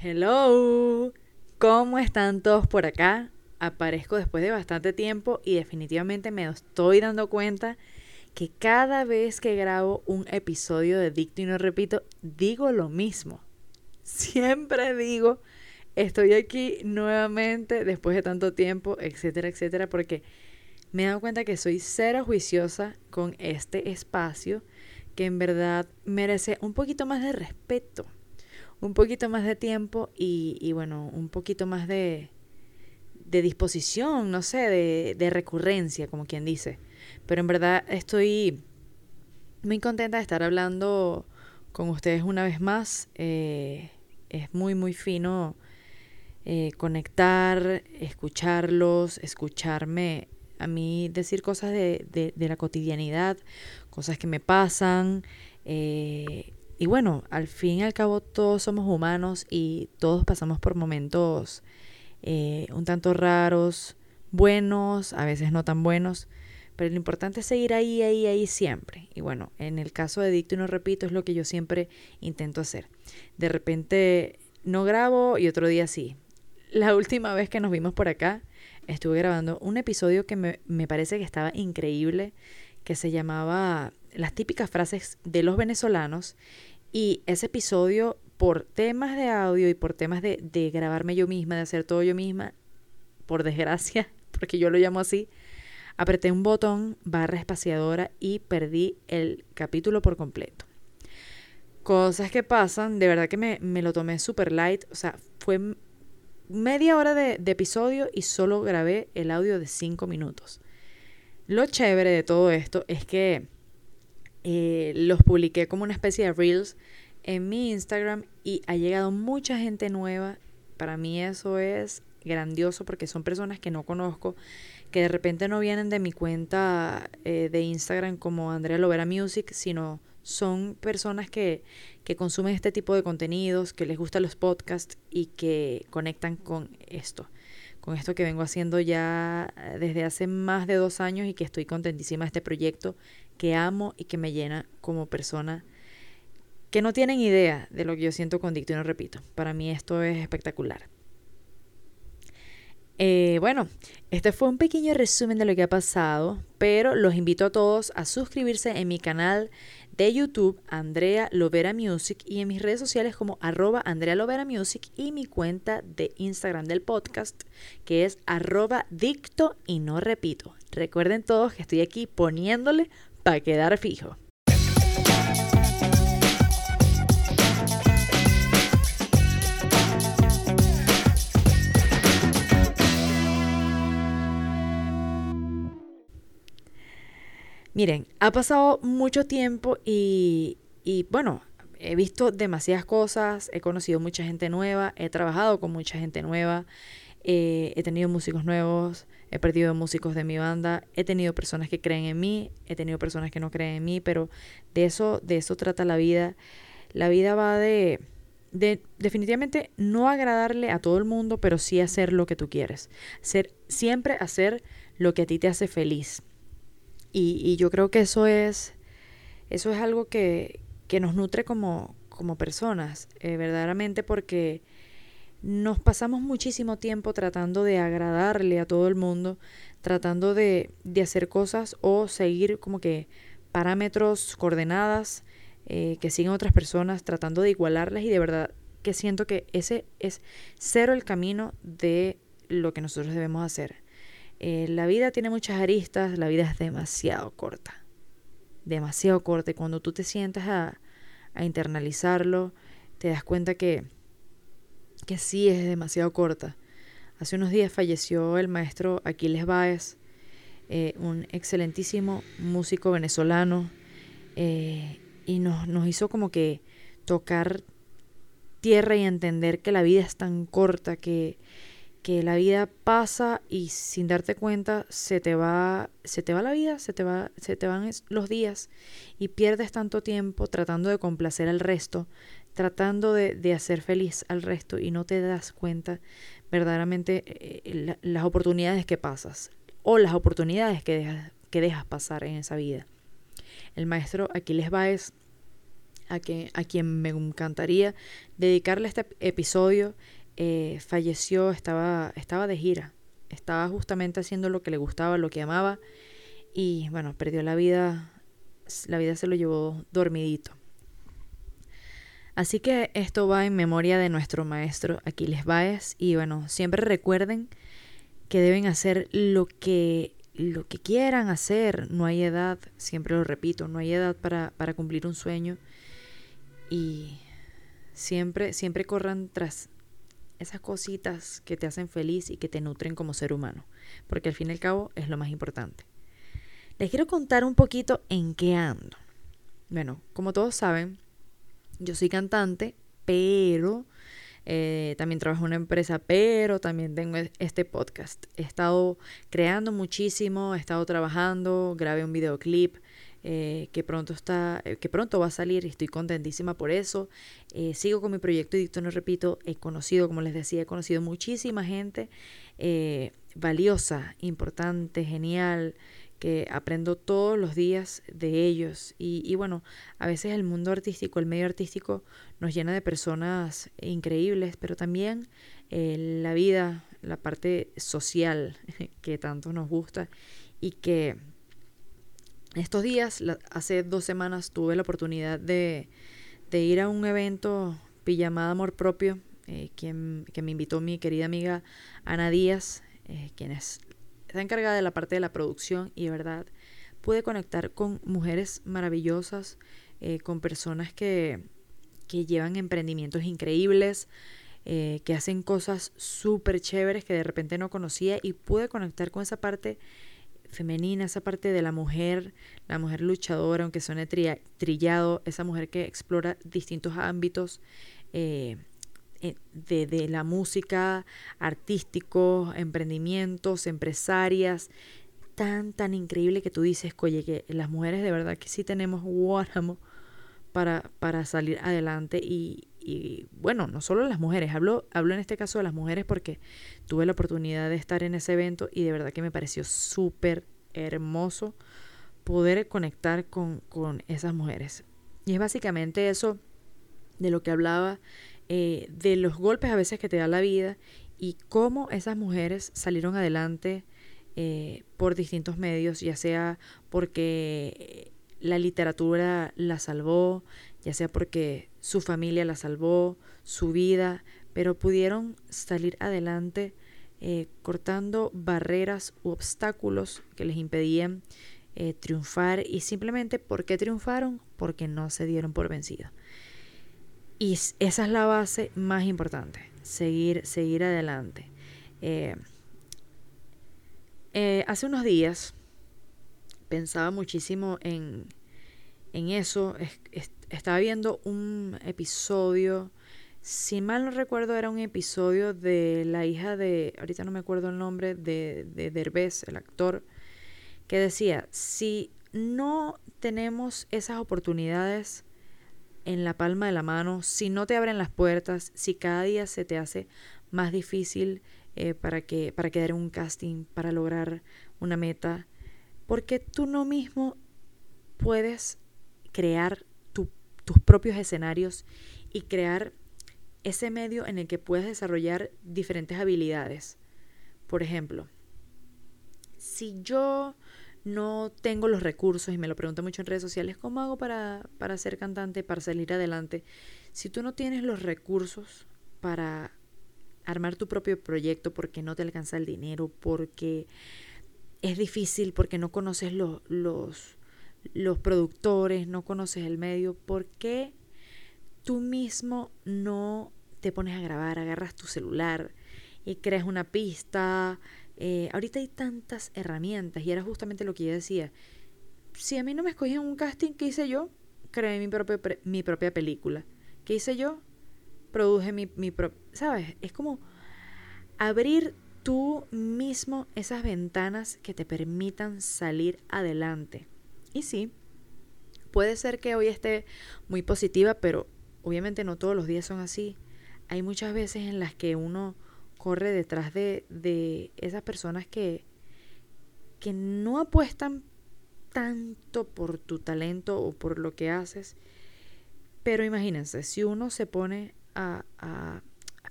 Hello, ¿cómo están todos por acá? Aparezco después de bastante tiempo y definitivamente me estoy dando cuenta que cada vez que grabo un episodio de Dicto y no repito, digo lo mismo. Siempre digo, estoy aquí nuevamente después de tanto tiempo, etcétera, etcétera, porque me he dado cuenta que soy cero juiciosa con este espacio que en verdad merece un poquito más de respeto un poquito más de tiempo y, bueno, un poquito más de, de disposición, no sé, de, de, recurrencia, como quien dice. Pero en verdad estoy muy contenta de estar hablando con ustedes una vez más. Eh, es muy, muy fino eh, conectar, escucharlos, escucharme a mí decir cosas de, de, de la cotidianidad, cosas que me pasan. Eh, y bueno, al fin y al cabo todos somos humanos y todos pasamos por momentos eh, un tanto raros, buenos, a veces no tan buenos, pero lo importante es seguir ahí, ahí, ahí siempre. Y bueno, en el caso de Dicto y no repito es lo que yo siempre intento hacer. De repente no grabo y otro día sí. La última vez que nos vimos por acá, estuve grabando un episodio que me, me parece que estaba increíble, que se llamaba Las típicas frases de los venezolanos y ese episodio, por temas de audio y por temas de, de grabarme yo misma, de hacer todo yo misma, por desgracia, porque yo lo llamo así, apreté un botón barra espaciadora y perdí el capítulo por completo. Cosas que pasan, de verdad que me, me lo tomé super light, o sea, fue media hora de, de, episodio y solo grabé el audio de cinco minutos. Lo chévere de todo esto es que eh, los publiqué como una especie de reels en mi Instagram y ha llegado mucha gente nueva. Para mí eso es grandioso porque son personas que no conozco, que de repente no vienen de mi cuenta eh, de Instagram como Andrea Lovera Music, sino son personas que, que consumen este tipo de contenidos, que les gustan los podcasts y que conectan con esto con esto que vengo haciendo ya desde hace más de dos años y que estoy contentísima de este proyecto que amo y que me llena como persona que no tienen idea de lo que yo siento con Dicto y no repito. Para mí esto es espectacular. Eh, bueno, este fue un pequeño resumen de lo que ha pasado, pero los invito a todos a suscribirse en mi canal de YouTube, Andrea Lovera Music, y en mis redes sociales como arroba Andrea Lovera Music y mi cuenta de Instagram del podcast, que es arroba dicto y no repito. Recuerden todos que estoy aquí poniéndole para quedar fijo. Miren, ha pasado mucho tiempo y, y, bueno, he visto demasiadas cosas, he conocido mucha gente nueva, he trabajado con mucha gente nueva, eh, he tenido músicos nuevos, he perdido músicos de mi banda, he tenido personas que creen en mí, he tenido personas que no creen en mí, pero de eso, de eso trata la vida. La vida va de, de definitivamente no agradarle a todo el mundo, pero sí hacer lo que tú quieres. Ser, siempre hacer lo que a ti te hace feliz. Y, y yo creo que eso es, eso es algo que, que nos nutre como, como personas, eh, verdaderamente porque nos pasamos muchísimo tiempo tratando de agradarle a todo el mundo, tratando de, de hacer cosas o seguir como que parámetros, coordenadas eh, que siguen otras personas, tratando de igualarlas y de verdad que siento que ese es cero el camino de lo que nosotros debemos hacer. Eh, la vida tiene muchas aristas, la vida es demasiado corta, demasiado corta y cuando tú te sientas a, a internalizarlo, te das cuenta que que sí es demasiado corta. Hace unos días falleció el maestro Aquiles Báez, eh, un excelentísimo músico venezolano, eh, y nos, nos hizo como que tocar tierra y entender que la vida es tan corta, que, que la vida pasa y sin darte cuenta se te va, se te va la vida, se te, va, se te van los días y pierdes tanto tiempo tratando de complacer al resto, tratando de, de, hacer feliz al resto y no te das cuenta verdaderamente eh, la, las oportunidades que pasas o las oportunidades que dejas, que dejas pasar en esa vida. El maestro Aquiles Báez a, que, a quien me encantaría dedicarle este episodio, eh, falleció, estaba, estaba de gira, estaba justamente haciendo lo que le gustaba, lo que amaba y bueno, perdió la vida, la vida se lo llevó dormidito. Así que esto va en memoria de nuestro maestro Aquiles Baez y bueno, siempre recuerden que deben hacer lo que lo que quieran hacer, no hay edad, siempre lo repito, no hay edad para, para cumplir un sueño y siempre, siempre corran tras esas cositas que te hacen feliz y que te nutren como ser humano, porque al fin y al cabo es lo más importante. Les quiero contar un poquito en qué ando. Bueno, como todos saben, yo soy cantante, pero eh, también trabajo en una empresa, pero también tengo e-, este podcast. He estado creando muchísimo, he estado trabajando, grabé un videoclip. Eh, que pronto está, eh, que pronto va a salir y estoy contentísima por eso. sigo con mi proyecto y no repito, he conocido, como les decía, he conocido muchísima gente valiosa, importante, genial, que aprendo todos los días de ellos. Y, bueno, a veces el mundo artístico, el medio artístico nos llena de personas increíbles, pero también eh, la vida, la parte social que tanto nos gusta y que estos días, hace dos semanas, tuve la oportunidad de, ir a un evento pijamada Amor Propio, eh, quien, que me invitó mi querida amiga Ana Díaz, eh, quien es está encargada de la parte de la producción y de verdad pude conectar con mujeres maravillosas, eh, con personas que, que, llevan emprendimientos increíbles, eh, que hacen cosas súper chéveres que de repente no conocía y pude conectar con esa parte femenina, esa parte de la mujer, la mujer luchadora, aunque suene trillado, esa mujer que explora distintos ámbitos. Eh, eh, de, la música, artísticos, emprendimientos, empresarias, tan, tan increíble que tú dices, oye, que las mujeres de verdad que sí tenemos guáramo para, para salir adelante y, y, bueno, no solo las mujeres, hablo, hablo en este caso de las mujeres porque tuve la oportunidad de estar en ese evento y de verdad que me pareció súper hermoso poder conectar con, con esas mujeres. Y es básicamente eso de lo que hablaba eh, de los golpes a veces que te da la vida y cómo esas mujeres salieron adelante eh, por distintos medios, ya sea porque la literatura la salvó, ya sea porque su familia la salvó, su vida, pero pudieron salir adelante eh, cortando barreras u obstáculos que les impedían triunfar y simplemente ¿por qué triunfaron? Porque no se dieron por vencidos. Y esa es la base más importante, seguir, seguir adelante. Eh, eh, hace unos días pensaba muchísimo en, en eso. estaba viendo un episodio, si mal no recuerdo, era un episodio de la hija de, ahorita no me acuerdo el nombre, de, de Derbez, el actor, que decía, si no tenemos esas oportunidades en la palma de la mano, si no te abren las puertas, si cada día se te hace más difícil eh, para, que, para quedar en un casting, para lograr una meta, porque tú no mismo puedes crear tus propios escenarios y crear ese medio en el que puedes desarrollar diferentes habilidades. Por ejemplo, si yo no tengo los recursos, y me lo pregunto mucho en redes sociales, ¿cómo hago para, para ser cantante, para salir adelante? Si tú no tienes los recursos para armar tu propio proyecto porque no te alcanza el dinero, porque es difícil, porque no conoces los, los, los productores, no conoces el medio, ¿por qué tú mismo no te pones a grabar, agarras tu celular y creas una pista, eh, ahorita hay tantas herramientas y era justamente lo que yo decía. Si a mí no me escogían un casting, ¿qué hice yo? Creé mi, propia, mi propia película. ¿Qué hice yo? Produje mi, mi propia... ¿Sabes? Es como abrir tú mismo esas ventanas que te permitan salir adelante. Y sí, puede ser que hoy esté muy positiva, pero obviamente no todos los días son así. Hay muchas veces en las que uno corre detrás de, de esas personas que, que no apuestan tanto por tu talento o por lo que haces, Pero imagínense, si uno se pone a,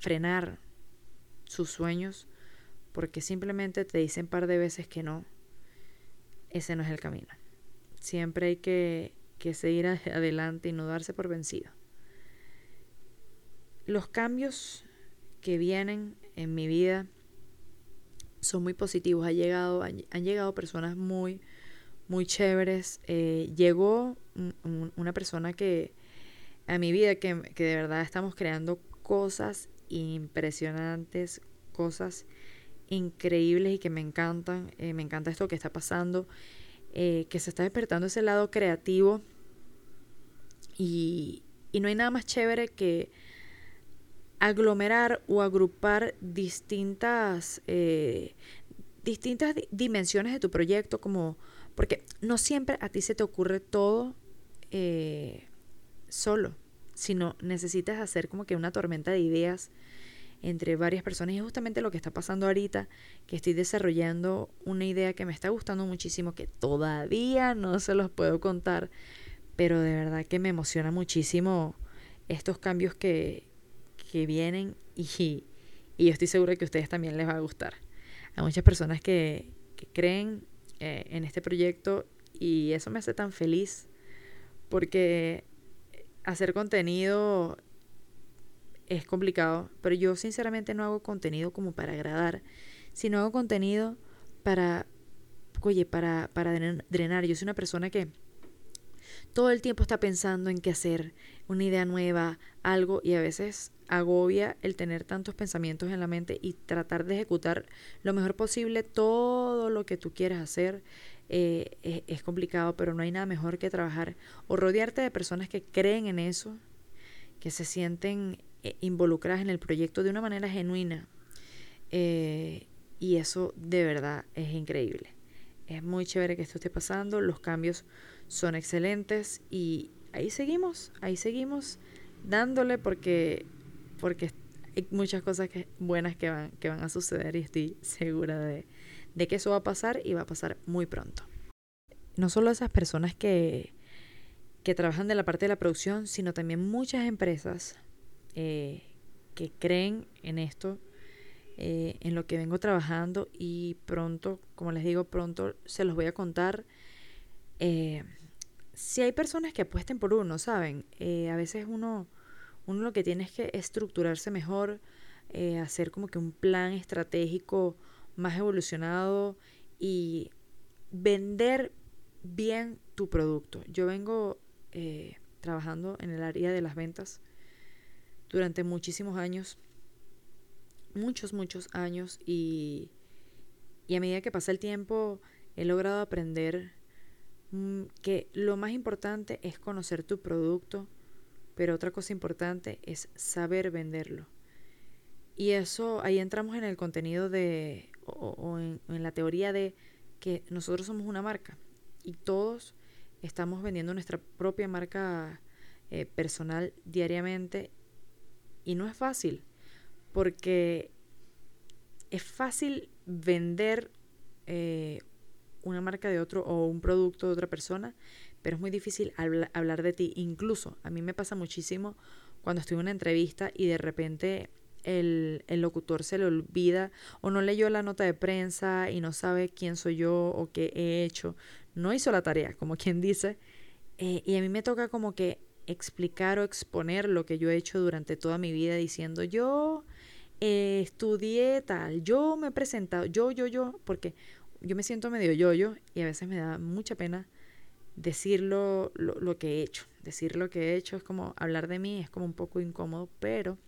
frenar sus sueños porque simplemente te dicen un par de veces que no, ese no es el camino. Siempre hay que, que seguir adelante y no darse por vencido. Los cambios que vienen en mi vida son muy positivos. Ha llegado, han, llegado personas muy, muy chéveres. Eh, llegó una persona que a mi vida que, de verdad estamos creando cosas impresionantes, cosas increíbles y que me encantan. Eh, me encanta esto que está pasando, eh, que se está despertando ese lado creativo. Y, y no hay nada más chévere que aglomerar o agrupar distintas, eh, distintas dimensiones de tu proyecto, como, porque no siempre a ti se te ocurre todo eh, solo, sino necesitas hacer como que una tormenta de ideas entre varias personas. Y es justamente lo que está pasando ahorita, que estoy desarrollando una idea que me está gustando muchísimo, que todavía no se los puedo contar, pero de verdad que me emociona muchísimo estos cambios que, que vienen y, y yo estoy segura que a ustedes también les va a gustar. Hay muchas personas que, creen eh, en este proyecto y eso me hace tan feliz porque hacer contenido es complicado, pero yo sinceramente no hago contenido como para agradar, sino hago contenido para, oye, para, para drenar. Yo soy una persona que todo el tiempo está pensando en qué hacer, una idea nueva, algo, y a veces agobia el tener tantos pensamientos en la mente y tratar de ejecutar lo mejor posible todo lo que tú quieres hacer. Eh, es, complicado, pero no hay nada mejor que trabajar o rodearte de personas que creen en eso, que se sienten eh, involucradas en el proyecto de una manera genuina. Eh, y eso de verdad es increíble. Es muy chévere que esto esté pasando, los cambios son excelentes y ahí seguimos, ahí seguimos dándole porque porque hay muchas cosas que, buenas que van, que van a suceder y estoy segura de, de que eso va a pasar y va a pasar muy pronto. No solo esas personas que, que trabajan de la parte de la producción, sino también muchas empresas eh, que creen en esto, eh, en lo que vengo trabajando y pronto, como les digo, pronto se los voy a contar. Eh, si hay personas que apuesten por uno, ¿saben? a veces uno uno lo que tiene es que estructurarse mejor, eh, hacer como que un plan estratégico más evolucionado y vender bien tu producto. Yo vengo eh, trabajando en el área de las ventas durante muchísimos años, muchos, muchos años y, y a medida que pasa el tiempo he logrado aprender mm, que lo más importante es conocer tu producto, pero otra cosa importante es saber venderlo. Y eso, ahí entramos en el contenido de, o, en, la teoría de que nosotros somos una marca y todos estamos vendiendo nuestra propia marca eh, personal diariamente y no es fácil porque es fácil vender eh, una marca de otro o un producto de otra persona, pero es muy difícil hablar de ti. Incluso a mí me pasa muchísimo cuando estoy en una entrevista y de repente el, locutor se le olvida o no leyó la nota de prensa y no sabe quién soy yo o qué he hecho. No hizo la tarea, como quien dice. Eh, y a mí me toca como que explicar o exponer lo que yo he hecho durante toda mi vida diciendo yo eh, estudié tal, yo me he presentado, yo, yo, yo, porque yo me siento medio yo-yo y a veces me da mucha pena decirlo lo, que he hecho. Decir lo que he hecho es como hablar de mí, es como un poco incómodo, pero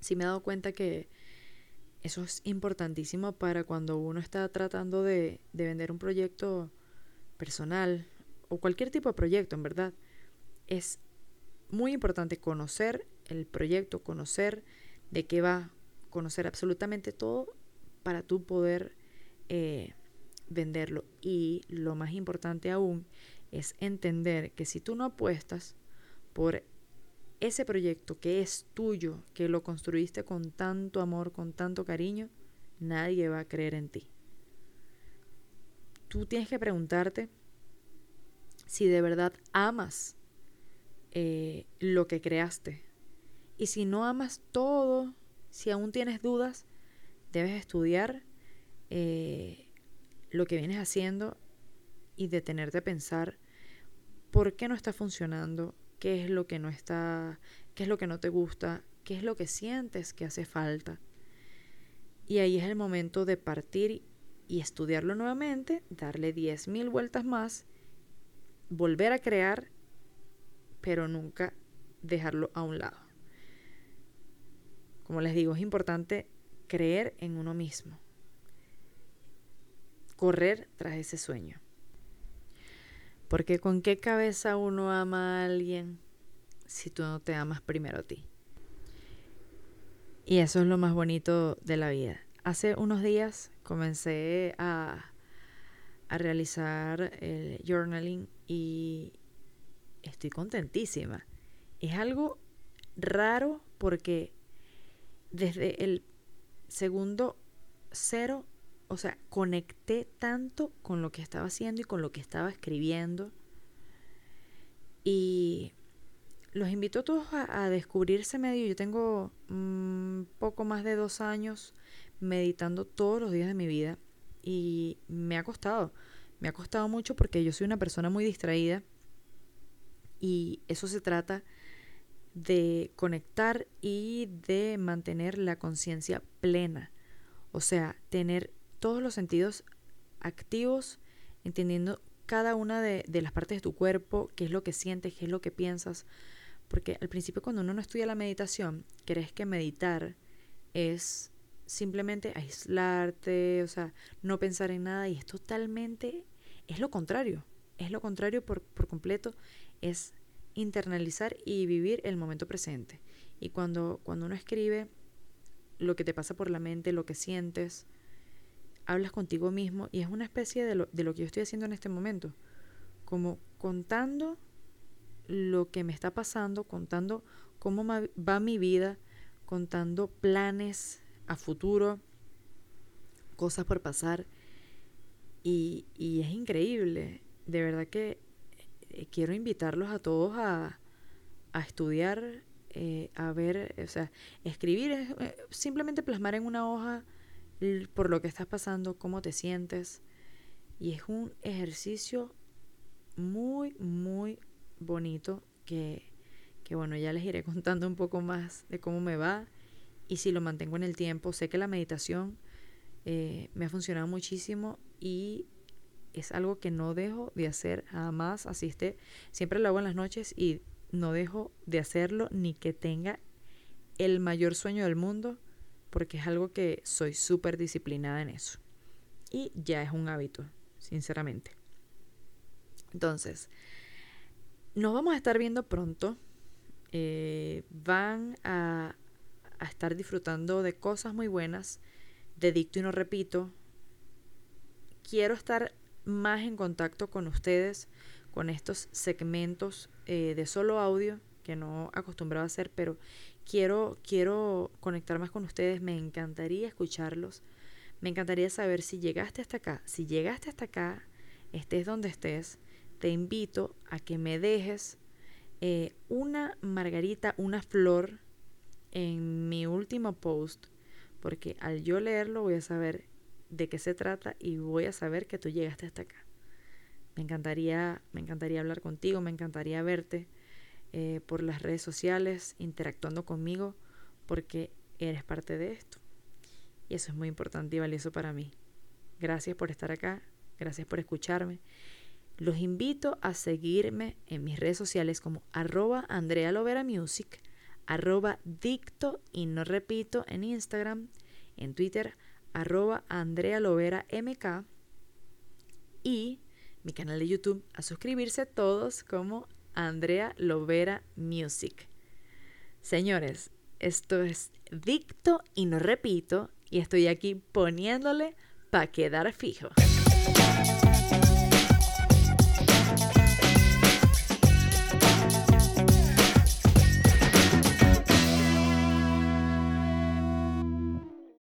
sí me he dado cuenta que eso es importantísimo para cuando uno está tratando de, de vender un proyecto personal o cualquier tipo de proyecto, en verdad. Es muy importante conocer el proyecto, conocer de qué va, conocer absolutamente todo para tú poder eh, venderlo. Y lo más importante aún es entender que si tú no apuestas por ese proyecto que es tuyo, que lo construiste con tanto amor, con tanto cariño, nadie va a creer en ti. Tú tienes que preguntarte si de verdad amas eh, lo que creaste. Y si no amas todo, si aún tienes dudas, debes estudiar eh, lo que vienes haciendo y detenerte a pensar por qué no está funcionando, qué es lo que no está, qué es lo que no te gusta, qué es lo que sientes que hace falta. Y ahí es el momento de partir y estudiarlo nuevamente, darle 10.000 vueltas más, volver a crear, pero nunca dejarlo a un lado. Como les digo, es importante creer en uno mismo, correr tras ese sueño. Porque con qué cabeza uno ama a alguien si tú no te amas primero a ti. Y eso es lo más bonito de la vida. Hace unos días comencé a, a realizar el journaling y estoy contentísima. Es algo raro porque desde el segundo cero, o sea, conecté tanto con lo que estaba haciendo y con lo que estaba escribiendo. Y los invito a todos a, descubrirse medio. Yo tengo mm, poco más de dos años meditando todos los días de mi vida y me ha costado. Me ha costado mucho porque yo soy una persona muy distraída y eso se trata de conectar y de mantener la conciencia plena. O sea, tener todos los sentidos activos, entendiendo cada una de, las partes de tu cuerpo, qué es lo que sientes, qué es lo que piensas. Porque al principio cuando uno no estudia la meditación, crees que meditar es simplemente aislarte, o sea, no pensar en nada y es totalmente, es lo contrario, es lo contrario por, por completo, es internalizar y vivir el momento presente. Y cuando, cuando uno escribe lo que te pasa por la mente, lo que sientes, hablas contigo mismo y es una especie de lo, de lo que yo estoy haciendo en este momento, como contando lo que me está pasando, contando cómo va mi vida, contando planes a futuro, cosas por pasar. Y, y es increíble, de verdad que eh, quiero invitarlos a todos a, a estudiar, eh, a ver, o sea, escribir es eh, simplemente plasmar en una hoja por lo que estás pasando, cómo te sientes. Y es un ejercicio muy, muy bonito que, que, bueno, ya les iré contando un poco más de cómo me va y si lo mantengo en el tiempo. Sé que la meditación me ha funcionado muchísimo y es algo que no dejo de hacer jamás. Asiste, siempre lo hago en las noches y no dejo de hacerlo ni que tenga el mayor sueño del mundo porque es algo que soy súper disciplinada en eso. Y ya es un hábito, sinceramente. Entonces, nos vamos a estar viendo pronto. Eh, van a, a estar disfrutando de cosas muy buenas, de dicto y no repito. Quiero estar más en contacto con ustedes con estos segmentos eh, de solo audio que no acostumbrado a hacer, pero quiero, quiero conectar más con ustedes, me encantaría escucharlos, me encantaría saber si llegaste hasta acá, si llegaste hasta acá, estés donde estés, te invito a que me dejes eh, una margarita, una flor en mi último post, porque al yo leerlo voy a saber de qué se trata y voy a saber que tú llegaste hasta acá. Me encantaría, me encantaría hablar contigo, me encantaría verte eh, por las redes sociales, interactuando conmigo, porque eres parte de esto. Y eso es muy importante y valioso para mí. Gracias por estar acá, gracias por escucharme. Los invito a seguirme en mis redes sociales como arroba Andrea Lovera Music, arroba dicto y no repito en Instagram, en Twitter, arroba Andrea Lovera MK y mi canal de YouTube a suscribirse todos como Andrea Lovera Music. Señores, esto es dicto y no repito y estoy aquí poniéndole para quedar fijo.